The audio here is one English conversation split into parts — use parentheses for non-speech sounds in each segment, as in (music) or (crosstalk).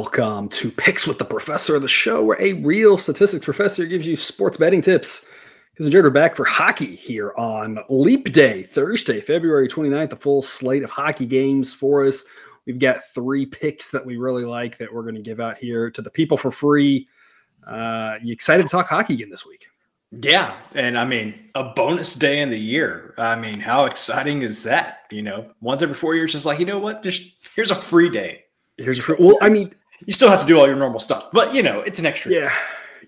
Welcome to Picks with the Professor, of the show where a real statistics professor gives you sports betting tips. Cousin Jared, we're back for hockey here on Leap Day, Thursday, February 29th, a full slate of hockey games for us. We've got three picks that we really like that we're going to give out here to the people for free. Uh, you excited to talk hockey again this week? Yeah, and I mean a bonus day in the year. I mean, how exciting is that? You know, once every four years, just like you know what, just here's a free day. Here's a free, well, I mean, you still have to do all your normal stuff, but you know, it's an extra. Yeah,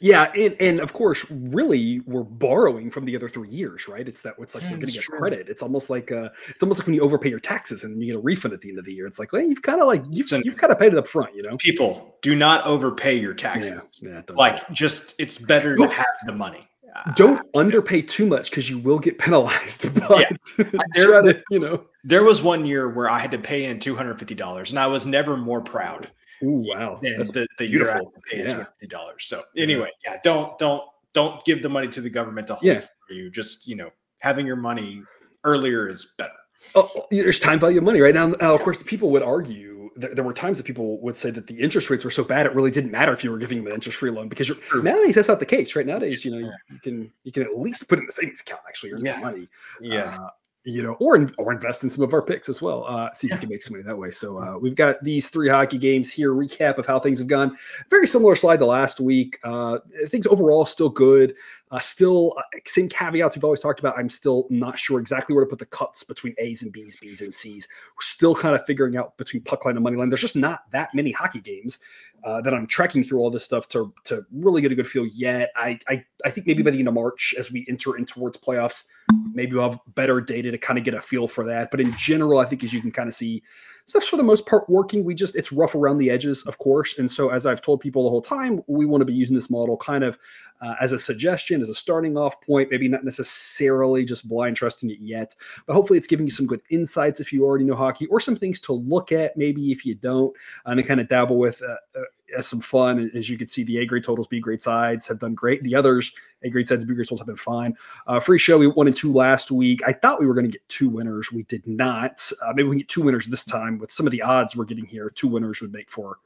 yeah, and, and of course, really, we're borrowing from the other three years, right? It's that it's like we're going to get true. credit. It's almost like uh, it's almost like when you overpay your taxes and you get a refund at the end of the year. It's like, well, you've kind of like you've, you've kind of paid it up front, you know. People do not overpay your taxes. Yeah, yeah like just it's better to have the money. Don't underpay too much because you will get penalized. (laughs) But yeah. (laughs) there, to, you know, there was one year where I had to pay in two hundred fifty dollars, and I was never more proud. Ooh, wow, that's the, the beautiful. I yeah. two hundred fifty dollars. So anyway, yeah. don't don't don't give the money to the government to hold yeah. for you. Just you know, having your money earlier is better. Oh, oh there's time value of money right now. now of course, the people would argue there, there, were times that people would say that the interest rates were so bad it really didn't matter if you were giving them an interest-free loan because nowadays that's not the case. Right nowadays, you know, you, you, can you can at least put in the savings account actually earn yeah. some money. Yeah. Uh, you know, or or invest in some of our picks as well. Uh, see if you can make some money that way. So uh, we've got these three hockey games here. Recap of how things have gone. Very similar slide to last week. Uh, things overall still good. Uh, still, uh, same caveats we've always talked about. I'm still not sure exactly where to put the cuts between A's and B's, B's and C's. We're still kind of figuring out between puck line and money line. There's just not that many hockey games uh, that I'm tracking through all this stuff to to really get a good feel yet. I, I I think maybe by the end of March, as we enter in towards playoffs, maybe we'll have better data to kind of get a feel for that. But in general, I think as you can kind of see, stuff's for the most part working. We just it's rough around the edges, of course. And so, as I've told people the whole time, we want to be using this model kind of uh, as a suggestion, as a starting off point. Maybe not necessarily just blind trusting it yet, but hopefully, it's giving you some good insights if you already know hockey, or some things to look at maybe if you don't, and to kind of dabble with. Uh, uh, some fun. As you can see, the A grade totals, B grade sides have done great. The others, A grade sides, B grade totals have been fine. Uh, free show, we won in two last week. I thought we were going to get two winners. We did not. Uh, maybe we get two winners this time with some of the odds we're getting here. Two winners would make for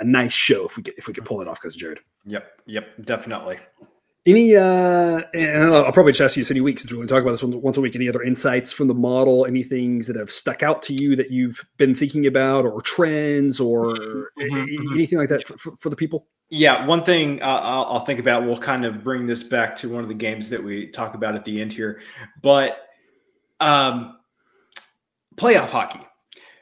a nice show if we get if we could pull it off. Cousin Jared. Yep. Yep. Definitely. Any, uh, and I'll probably just ask you this any week since going to talk about this once a week. Any other insights from the model? Any things that have stuck out to you that you've been thinking about, or trends, or mm-hmm, mm-hmm. anything like that for, for, for, the people? Yeah, one thing uh, I'll, I'll think about. We'll kind of bring this back to one of the games that we talk about at the end here, but um, playoff hockey.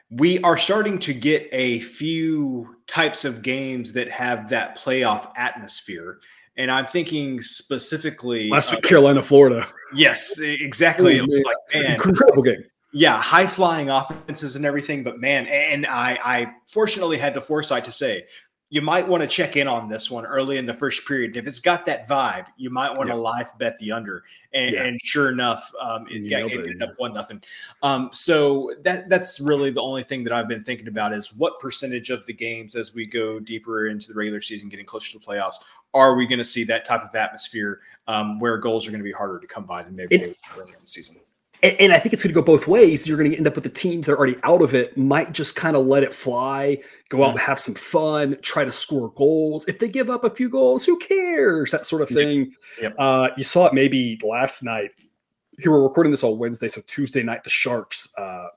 We are starting to get a few types of games that have that playoff atmosphere and I'm thinking specifically last week, uh, Carolina, Florida. Yes, exactly. Oh, it was like man, incredible game. Yeah, high flying offenses and everything, but man, and I, I fortunately had the foresight to say you might want to check in on this one early in the first period. If it's got that vibe, you might want to live bet the under. And, yeah. and sure enough, um, it, it, it ended up one nothing. Um, so that that's really the only thing that I've been thinking about is what percentage of the games as we go deeper into the regular season, getting closer to the playoffs, are we going to see that type of atmosphere um, where goals are going to be harder to come by than maybe it, earlier in the season? And, and I think it's going to go both ways. You're going to end up with the teams that are already out of it, might just kind of let it fly, go out and have some fun, try to score goals. If they give up a few goals, who cares? That sort of thing. Yep. Uh, you saw it maybe last night. Here we're recording this on Wednesday, so Tuesday night the Sharks uh,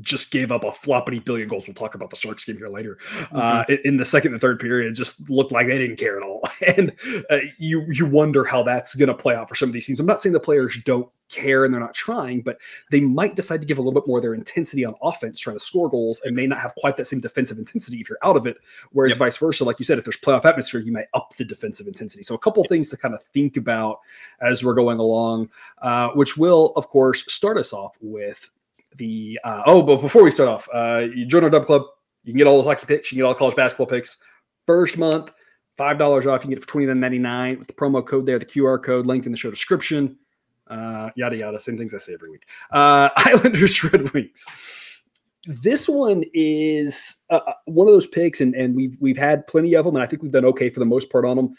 just gave up a floppity billion goals. We'll talk about the Sharks game here later. Mm-hmm. Uh, in the second and third period, just looked like they didn't care at all. (laughs) And uh, you you wonder how that's going to play out for some of these teams. I'm not saying the players don't care and they're not trying, but they might decide to give a little bit more of their intensity on offense, trying to score goals, and may not have quite that same defensive intensity if you're out of it. Whereas yep. vice versa, like you said, if there's playoff atmosphere, you might up the defensive intensity. So a couple things to kind of think about as we're going along, uh, which will, of course, start us off with the uh, oh, but before we start off, uh, you join our Dub Club. You can get all the hockey picks. You can get all the college basketball picks. First month, five dollars off. You can get it for twenty nine ninety nine with the promo code there, the QR code linked in the show description. Uh, yada yada. Same things I say every week. Uh, (laughs) Islanders Red Wings. This one is uh, uh, one of those picks, and and we've we've had plenty of them, and I think we've done okay for the most part on them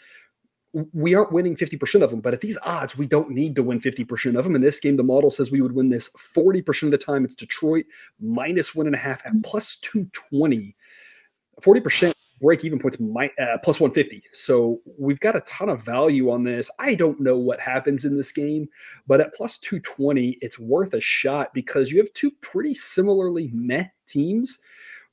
we aren't winning 50% of them, but at these odds, we don't need to win 50% of them. In this game, the model says we would win this 40% of the time. It's Detroit minus one and a half at plus 220. 40% break even points my, uh, plus 150. So we've got a ton of value on this. I don't know what happens in this game, but at plus 220, it's worth a shot because you have two pretty similarly met teams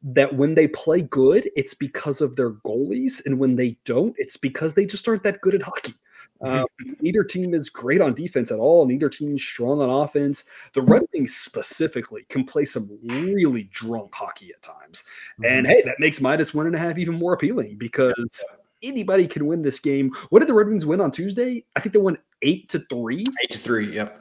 that when they play good, it's because of their goalies. And when they don't, it's because they just aren't that good at hockey. Uh, (laughs) neither team is great on defense at all. Neither team is strong on offense. The Red Wings specifically can play some really drunk hockey at times. And mm-hmm. hey, that makes minus one and a half even more appealing because anybody can win this game. What did the Red Wings win on Tuesday? I think they won eight to three. Eight to three. Yep.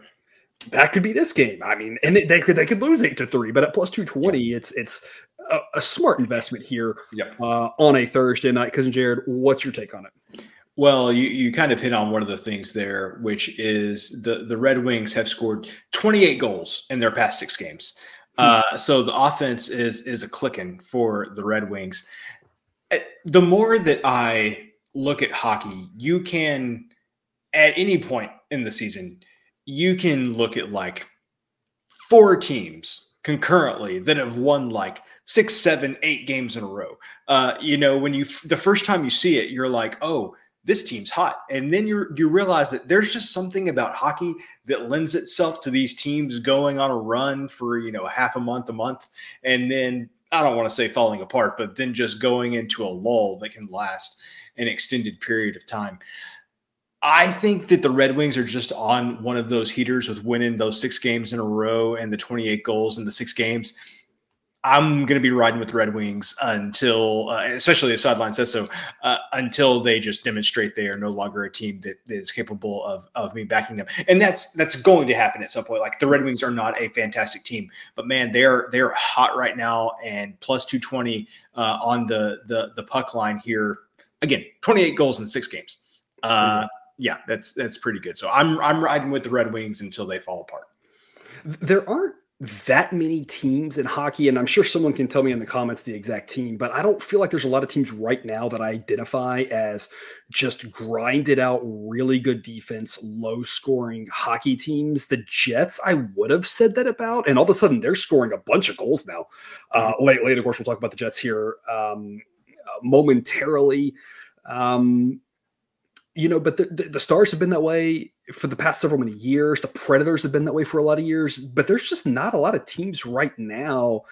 That could be this game. I mean, and they could they could lose eight to three, but at plus two twenty, yeah. it's it's a, a, smart investment here yep. uh, on a Thursday night. Cousin Jared, what's your take on it? Well, you, you kind of hit on one of the things there, which is the, the Red Wings have scored 28 goals in their past six games. Hmm. Uh, so the offense is is a clicking for the Red Wings. Eh, the more that I look at hockey, you can at any point in the season, you can look at like four teams concurrently that have won like six, seven, eight games in a row. Uh, you know, when you the first time you see it, you're like, oh, this team's hot. And then you you realize that there's just something about hockey that lends itself to these teams going on a run for, you know, half a month, a month, and then I don't want to say falling apart, but then just going into a lull that can last an extended period of time. I think that the Red Wings are just on one of those heaters with winning those six games in a row and the 28 goals in the six games I'm going to be riding with the Red Wings until, uh, especially if sideline says so, uh, until they just demonstrate they are no longer a team that is capable of of me backing them, and that's that's going to happen at some point. Like the Red Wings are not a fantastic team, but man, they're they're hot right now, and plus two twenty uh, on the the the puck line here. Again, twenty eight goals in six games. Uh, yeah, that's that's pretty good. So I'm I'm riding with the Red Wings until they fall apart. There aren't that many teams in hockey, and I'm sure someone can tell me in the comments the exact team, but I don't feel like there's a lot of teams right now that I identify as just grinded out, really good defense, low scoring hockey teams. The Jets, I would have said that about, and all of a sudden they're scoring a bunch of goals now. Uh, mm-hmm. late, late, of course, we'll talk about the Jets here um, uh, momentarily. Um, you know, but the, the, the, Stars have been that way for the past several many years. The Predators have been that way for a lot of years, but there's just not a lot of teams right now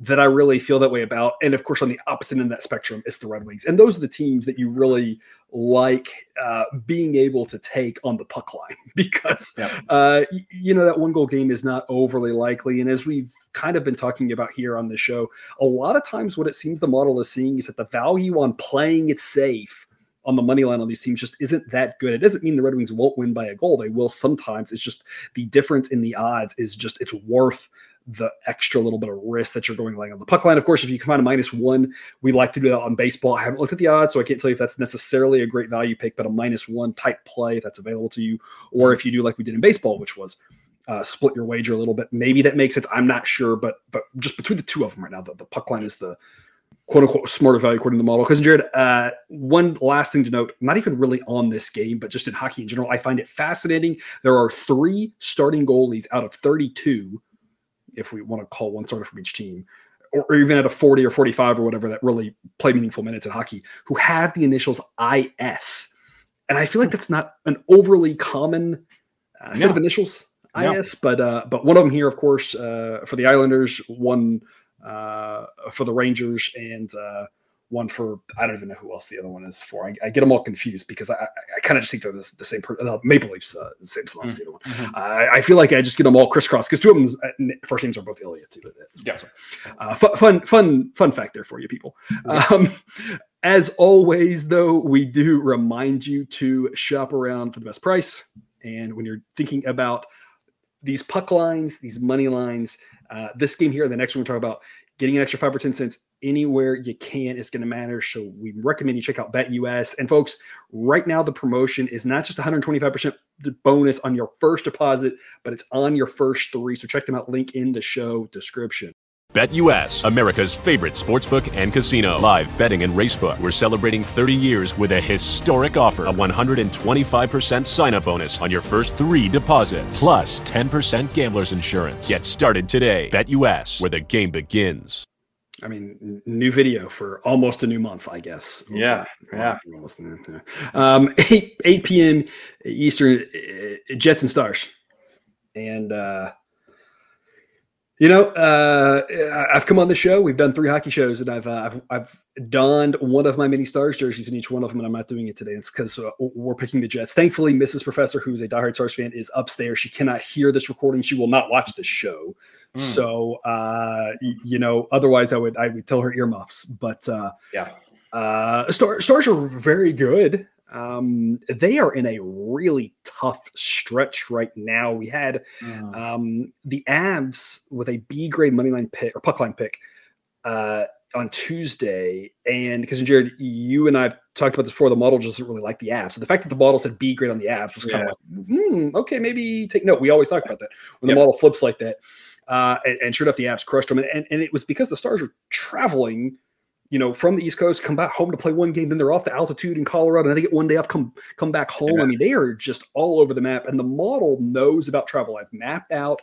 that I really feel that way about. And of course, on the opposite end of that spectrum is the Red Wings. And those are the teams that you really like uh, being able to take on the puck line (laughs) because, yeah. uh, you know, that one goal game is not overly likely. And as we've kind of been talking about here on the show, a lot of times what it seems the model is seeing is that the value on playing it safe on the money line on these teams just isn't that good. It doesn't mean the Red Wings won't win by a goal. They will sometimes. It's just the difference in the odds is just it's worth the extra little bit of risk that you're going laying on the puck line. Of course, if you can find a minus one, we like to do that on baseball. I haven't looked at the odds, so I can't tell you if that's necessarily a great value pick, but a minus one type play if that's available to you, or if you do like we did in baseball, which was uh, split your wager a little bit. Maybe that makes sense. I'm not sure, but but just between the two of them right now, the, the puck line is the quote unquote smarter value according to the model. Cousin Jared, uh, one last thing to note, not even really on this game, but just in hockey in general, I find it fascinating. There are three starting goalies out of 32, if we want to call one starter from each team, or, or even at a 40 or 45 or whatever that really play meaningful minutes in hockey, who have the initials IS. And I feel like that's not an overly common uh, set of initials. IS, but uh, but one of them here, of course, uh, for the Islanders, one uh, for the Rangers and uh, one for I don't even know who else the other one is for. I, I get them all confused because I, I, kind of just think they're the, the same person. Uh, Maple Leafs, uh, the same slot mm-hmm. the other one. Mm-hmm. I, I, feel like I just get them all crisscross because two of them uh, first names are both Ilya too. Yeah. So, uh, fun, fun, fun fact there for you people. Yeah. Um, as always, though, we do remind you to shop around for the best price. And when you're thinking about these puck lines, these money lines, uh, this game here, the next one we talk about getting an extra five or 10 cents anywhere you can is going to matter. So we recommend you check out BetUS. And folks, right now the promotion is not just 125% bonus on your first deposit, but it's on your first three. So check them out. Link in the show description. BetUS, America's favorite sportsbook and casino. Live betting and racebook. We're celebrating 30 years with a historic offer. A 125% sign-up bonus on your first three deposits. Plus 10% gambler's insurance. Get started today. BetUS, where the game begins. I mean, new video for almost a new month, I guess. Yeah, yeah. Almost, yeah. Um, (laughs) 8, 8 p.m. Eastern, uh, Jets and Stars. And, uh, you know, uh, I've come on the show. We've done three hockey shows, and I've, uh, I've I've donned one of my mini stars jerseys in each one of them, and I'm not doing it today. It's because uh, we're picking the Jets. Thankfully, Mrs. Professor, who's a diehard Stars fan, is upstairs. She cannot hear this recording. She will not watch this show. Mm. So, uh, you know, otherwise, I would I would tell her earmuffs. But uh, yeah, uh, Star, Stars are very good. Um, they are in a really tough stretch right now. We had mm. um, the Avs with a B grade money line pick or puck line pick uh, on Tuesday, and because Jared, you and I've talked about this before, the model just doesn't really like the Avs. So the fact that the model said B grade on the Avs was kind yeah. of like, hmm, okay, maybe take note. We always talk about that when yep. the model flips like that. Uh, and, and, sure enough, the Avs crushed them, and, and, and it was because the Stars are traveling you know, from the East Coast, come back home to play one game, then they're off to altitude in Colorado, and they get one day off, come come back home. Yeah. I mean, they are just all over the map, and the model knows about travel. I've mapped out,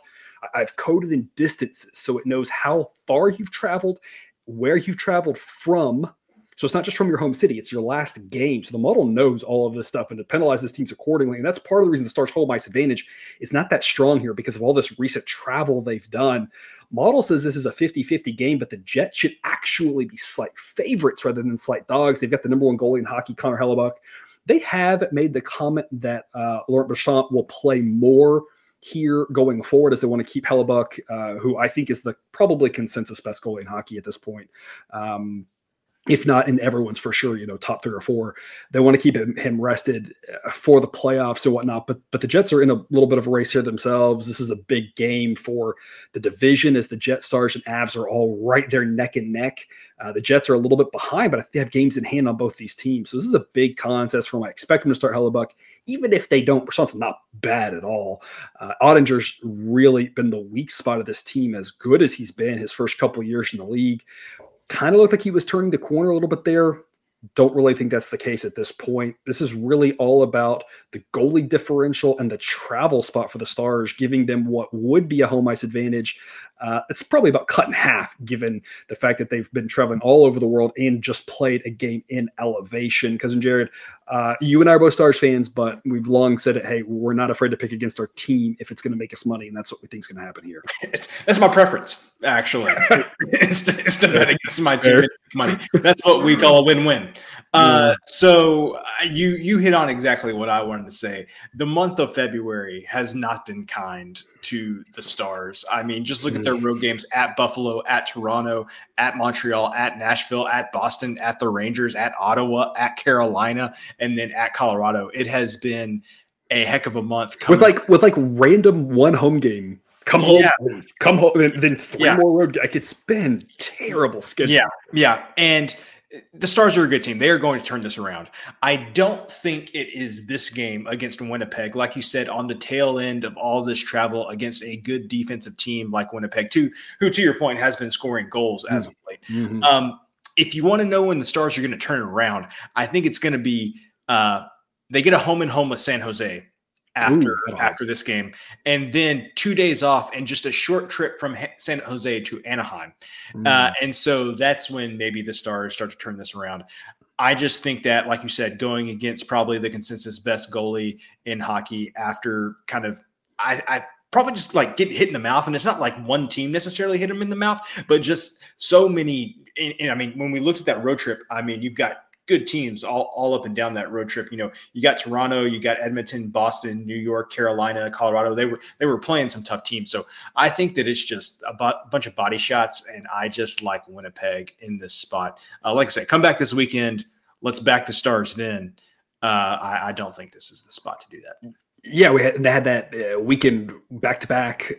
I've coded in distances, so it knows how far you've traveled, where you've traveled from. So it's not just from your home city; it's your last game. So the model knows all of this stuff and it penalizes teams accordingly. And that's part of the reason the Stars' home ice advantage is not that strong here because of all this recent travel they've done. Model says this is a 50 50 game, but the Jets should actually be slight favorites rather than slight dogs. They've got the number one goalie in hockey, Connor Hellebuyck. They have made the comment that uh, Laurent Brossoit will play more here going forward as they want to keep Hellebuyck, uh, who I think is the probably consensus best goalie in hockey at this point. Um, if not in everyone's for sure, you know, top three or four. They want to keep him, him, rested uh, for the playoffs or whatnot. But but the Jets are in a little bit of a race here themselves. This is a big game for the division as the Jet Stars and Avs are all right there neck and neck. Uh, the Jets are a little bit behind, but they have games in hand on both these teams. So this is a big contest for them. I expect them to start Hellebuyck. Even if they don't, Brossoit's not bad at all. Uh, Oettinger's really been the weak spot of this team, as good as he's been his first couple years in the league kind of looked like he was turning the corner a little bit there. Don't really think that's the case at this point. This is really all about the goalie differential and the travel spot for the Stars, giving them what would be a home ice advantage. Uh, it's probably about cut in half, given the fact that they've been traveling all over the world and just played a game in elevation. Cousin Jared, uh, you and I are both Stars fans, but we've long said it. Hey, we're not afraid to pick against our team if it's going to make us money, and that's what we think is going to happen here. (laughs) It's, that's my preference, actually. (laughs) it's, it's to bet against my team money. That's what we call a win-win. Uh, so uh, you you hit on exactly what I wanted to say. The month of February has not been kind to the Stars. I mean, just look at their road games at Buffalo, at Toronto, at Montreal, at Nashville, at Boston, at the Rangers, at Ottawa, at Carolina, and then at Colorado. It has been a heck of a month with like with like random one home game come home, yeah. come home, then, then three yeah. more road. Like it's been terrible schedule. Yeah, yeah, and the Stars are a good team. They are going to turn this around. I don't think it is this game against Winnipeg, like you said, on the tail end of all this travel against a good defensive team like Winnipeg, too, who, to your point, has been scoring goals as of late. Mm-hmm. Um, if you want to know when the Stars are going to turn around, I think it's going to be uh, they get a home and home with San Jose after Ooh, after this game, and then two days off and just a short trip from San Jose to Anaheim, uh, mm. uh, and so that's when maybe the Stars start to turn this around. I just think that, like you said, going against probably the consensus best goalie in hockey after kind of I, I probably just like get hit in the mouth, and it's not like one team necessarily hit him in the mouth, but just so many. And, and I mean, when we looked at that road trip, I mean, you've got good teams all, all up and down that road trip. You know, you got Toronto, you got Edmonton, Boston, New York, Carolina, Colorado. They were they were playing some tough teams. So I think that it's just a bu- bunch of body shots, and I just like Winnipeg in this spot. Uh, like I said, come back this weekend. Let's back the stars then. Uh, I, I don't think this is the spot to do that yeah, we had they had that uh, weekend back to back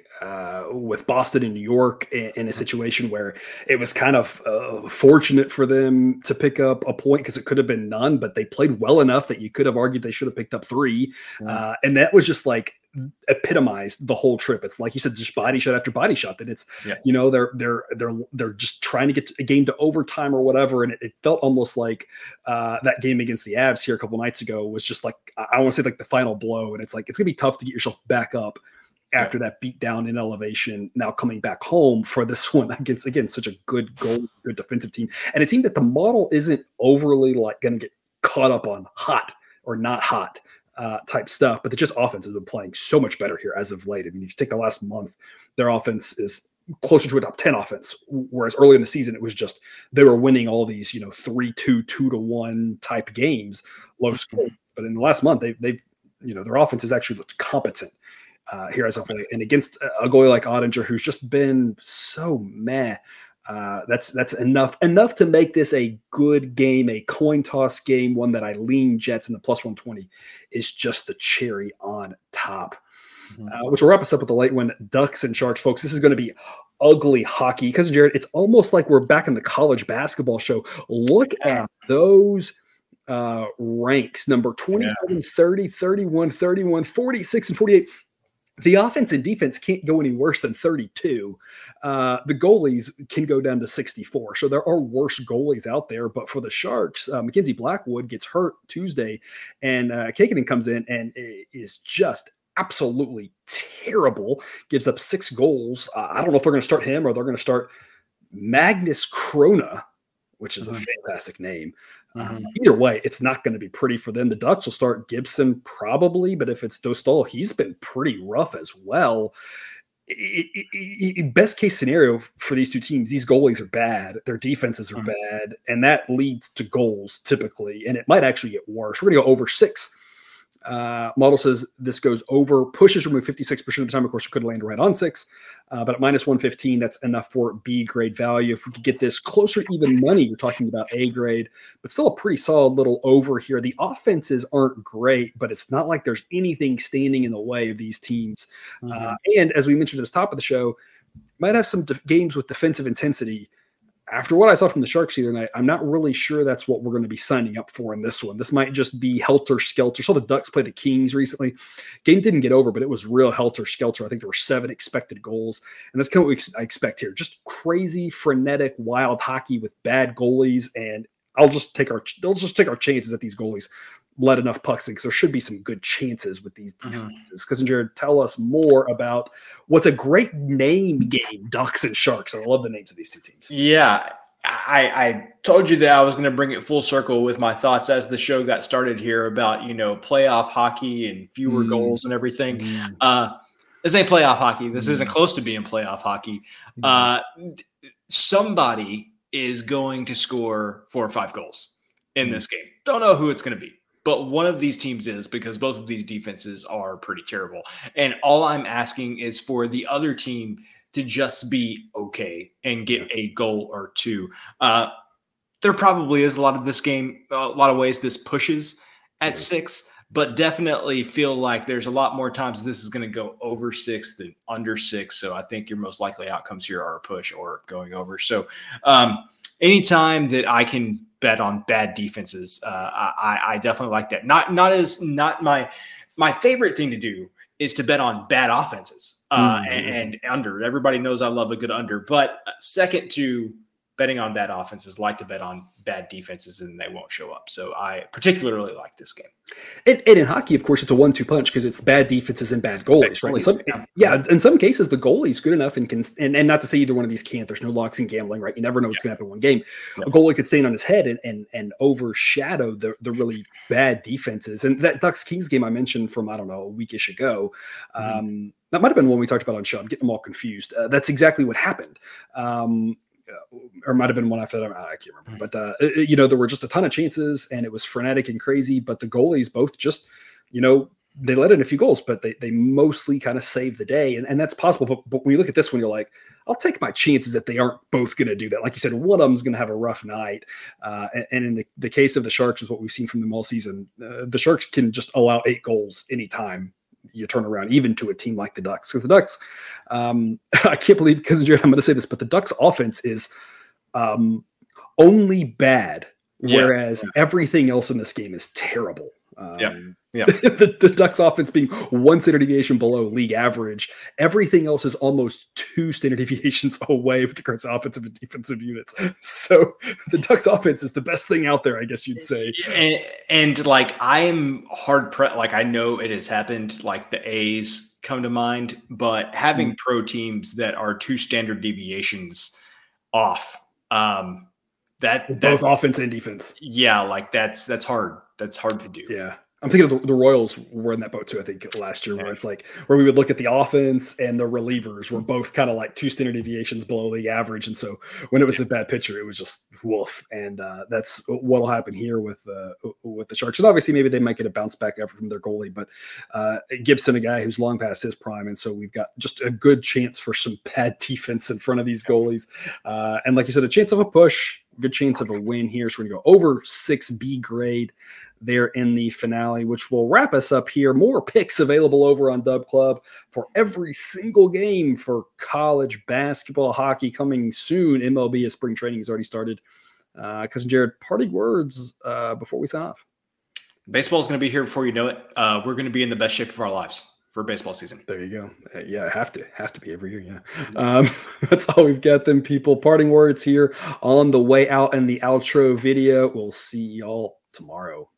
with Boston and New York in, in, a situation where it was kind of uh, fortunate for them to pick up a point because it could have been none, but they played well enough that you could have argued they should have picked up three, mm. uh, and that was just like epitomized the whole trip. It's like you said, just body shot after body shot. That it's yeah. you know they're they're they're they're just trying to get a game to overtime or whatever, and it, it felt almost like uh, that game against the Avs here a couple nights ago was just like I, want to say like the final blow, and it's like it's gonna be tough to get yourself back up after that beat down in elevation. Now coming back home for this (laughs) one against again such a good goal, good defensive team, and a team that the model isn't overly like going to get caught up on hot or not hot uh, type stuff, but the just offense has been playing so much better here as of late. I mean, if you take the last month, their offense is closer to a top 10 offense. Whereas early in the season, it was just they were winning all these, you know, three, two, two to one type games, low score. But in the last month, they, they've, you know, their offense has actually looked competent uh, here as of late. And against a goalie like Oettinger, who's just been so meh. Uh, that's that's enough enough to make this a good game, a coin toss game, one that I lean Jets in the plus 120 is just the cherry on top. Mm-hmm. Uh, which will wrap us up with the late one Ducks and Sharks, folks. This is going to be ugly hockey Cousin Jared, it's almost like we're back in the college basketball show. Look yeah. at those uh, ranks number 27, yeah. 30, 31, 31, 46, and 48 the offense and defense can't go any worse than 32. Uh, the goalies can go down to 64. So there are worse goalies out there. But for the Sharks, uh, Mackenzie Blackwood gets hurt Tuesday, and uh, comes in and is just absolutely terrible. Gives up six goals. Uh, I don't know if they're going to start him or they're going to start Magnus Chrona, which is a mm-hmm. fantastic name. Mm-hmm. Uh, either way, it's not going to be pretty for them. The Ducks will start Gibson probably, but if it's Dostal, he's been pretty rough as well. It, it, it, best case scenario for these two teams, these goalies are bad, their defenses are mm-hmm. bad, and that leads to goals typically, and it might actually get worse. We're going to go over six uh, model says this goes over, pushes remove 56% of the time. Of course, it could land right on six, uh, but at minus 115, that's enough for B grade value. If we could get this closer even money, you're talking about A grade, but still a pretty solid little over here. The offenses aren't great, but it's not like there's anything standing in the way of these teams. Uh, mm-hmm. Uh, and as we mentioned at the top of the show, might have some de- games with defensive intensity after what I saw from the Sharks the other night, I'm not really sure that's what we're going to be signing up for in this one. This might just be helter skelter. Saw the Ducks play the Kings recently. Game didn't get over, but it was real helter skelter. I think there were seven expected goals, and that's kind of what I expect here. Just crazy, frenetic, wild hockey with bad goalies, and I'll just take our they'll just take our chances that these goalies let enough pucks in because there should be some good chances with these mm-hmm. defenses. Cousin mm-hmm. Jared, tell us more about what's a great name game, Ducks and Sharks. I love the names of these two teams. Yeah. I, I told you that I was going to bring it full circle with my thoughts as the show got started here about you know playoff hockey and fewer mm. goals and everything. Mm. Uh, this ain't playoff hockey. This mm. isn't close to being playoff hockey. Mm. Uh, somebody is going to score four or five goals in mm. this game. Don't know who it's going to be but one of these teams is because both of these defenses are pretty terrible. And all I'm asking is for the other team to just be okay and get a goal or two. Uh, there probably is a lot of this game, a lot of ways this pushes at six, but definitely feel like there's a lot more times this is going to go over six than under six. So I think your most likely outcomes here are a push or going over. So um, anytime that I can bet on bad defenses. Uh, I, I definitely like that. Not not as not my my favorite thing to do is to bet on bad offenses uh, mm-hmm. and, and, under. Everybody knows I love a good under, but second to betting on bad offenses like to bet on bad defenses and they won't show up. So I particularly like this game. And, and in hockey, of course, it's a one-two punch because it's bad defenses and bad goalies, right? Some, yeah, in some cases, the goalie's good enough and can, and, and not to say either one of these can't. There's no locks in gambling, right? You never know what's yeah. going to happen in one game. Yeah. A goalie could stand on his head and and, and overshadow the the really bad defenses. And that Ducks Kings game I mentioned from I don't know a weekish ago. Mm-hmm. Um, that might have been one we talked about on show. I'm getting them all confused. Uh, that's exactly what happened. Um, or might have been one after that. I can't remember. But uh, it, you know, there were just a ton of chances, and it was frenetic and crazy. But the goalies both just, you know, they let in a few goals, but they they mostly kind of saved the day, and, and that's possible. But, but when you look at this one, you're like, I'll take my chances that they aren't both going to do that. Like you said, one of them's going to have a rough night. Uh, and, and, in the, the case of the Sharks, is what we've seen from them all season. Uh, the Sharks can just allow eight goals anytime you turn around, even to a team like the Ducks. Because the Ducks, um, (laughs) I can't believe because I'm going to say this, but the Ducks' offense is um, only bad, yeah. whereas yeah. everything else in this game is terrible. Um, yeah, Yeah. (laughs) the, the Ducks offense being one standard deviation below league average. Everything else is almost two standard (laughs) deviations away with the current offensive and defensive units. (laughs) So the Ducks offense is the best thing out there, I guess you'd say. And, and like I'm hard pre like I know it has happened, like the A's come to mind, but having mm. pro teams that are two standard deviations off, um, that both offense and defense. Yeah, like that's that's hard. That's hard to do. Yeah. I'm thinking of the, the, Royals were in that boat too. I think last year, where it's like where we would look at the offense and the relievers were both kind of like two standard deviations below the average, and so when it was a bad pitcher, it was just woof. And uh, that's what'll happen here with uh, with the Sharks. And obviously, maybe they might get a bounce back effort from their goalie, but uh, Gibson, a guy who's long past his prime, and so we've got just a good chance for some (laughs) bad defense in front of these goalies. Uh, and like you said, a chance of a push, good chance of a win here. So we're gonna go over six B grade there in the finale, which will wrap us up here. More picks available over on Dub Club for every single game for college basketball, hockey coming soon. MLB as spring training has already started. Uh, Cousin Jared, parting words uh, before we sign off. Baseball is going to be here before you know it. Uh, we're going to be in the best shape of our lives for baseball season. There you go. Uh, yeah, have to have to be every year. Yeah, um, (laughs) that's all we've got. Them people. Parting words here on the way out and the outro video. We'll see y'all tomorrow.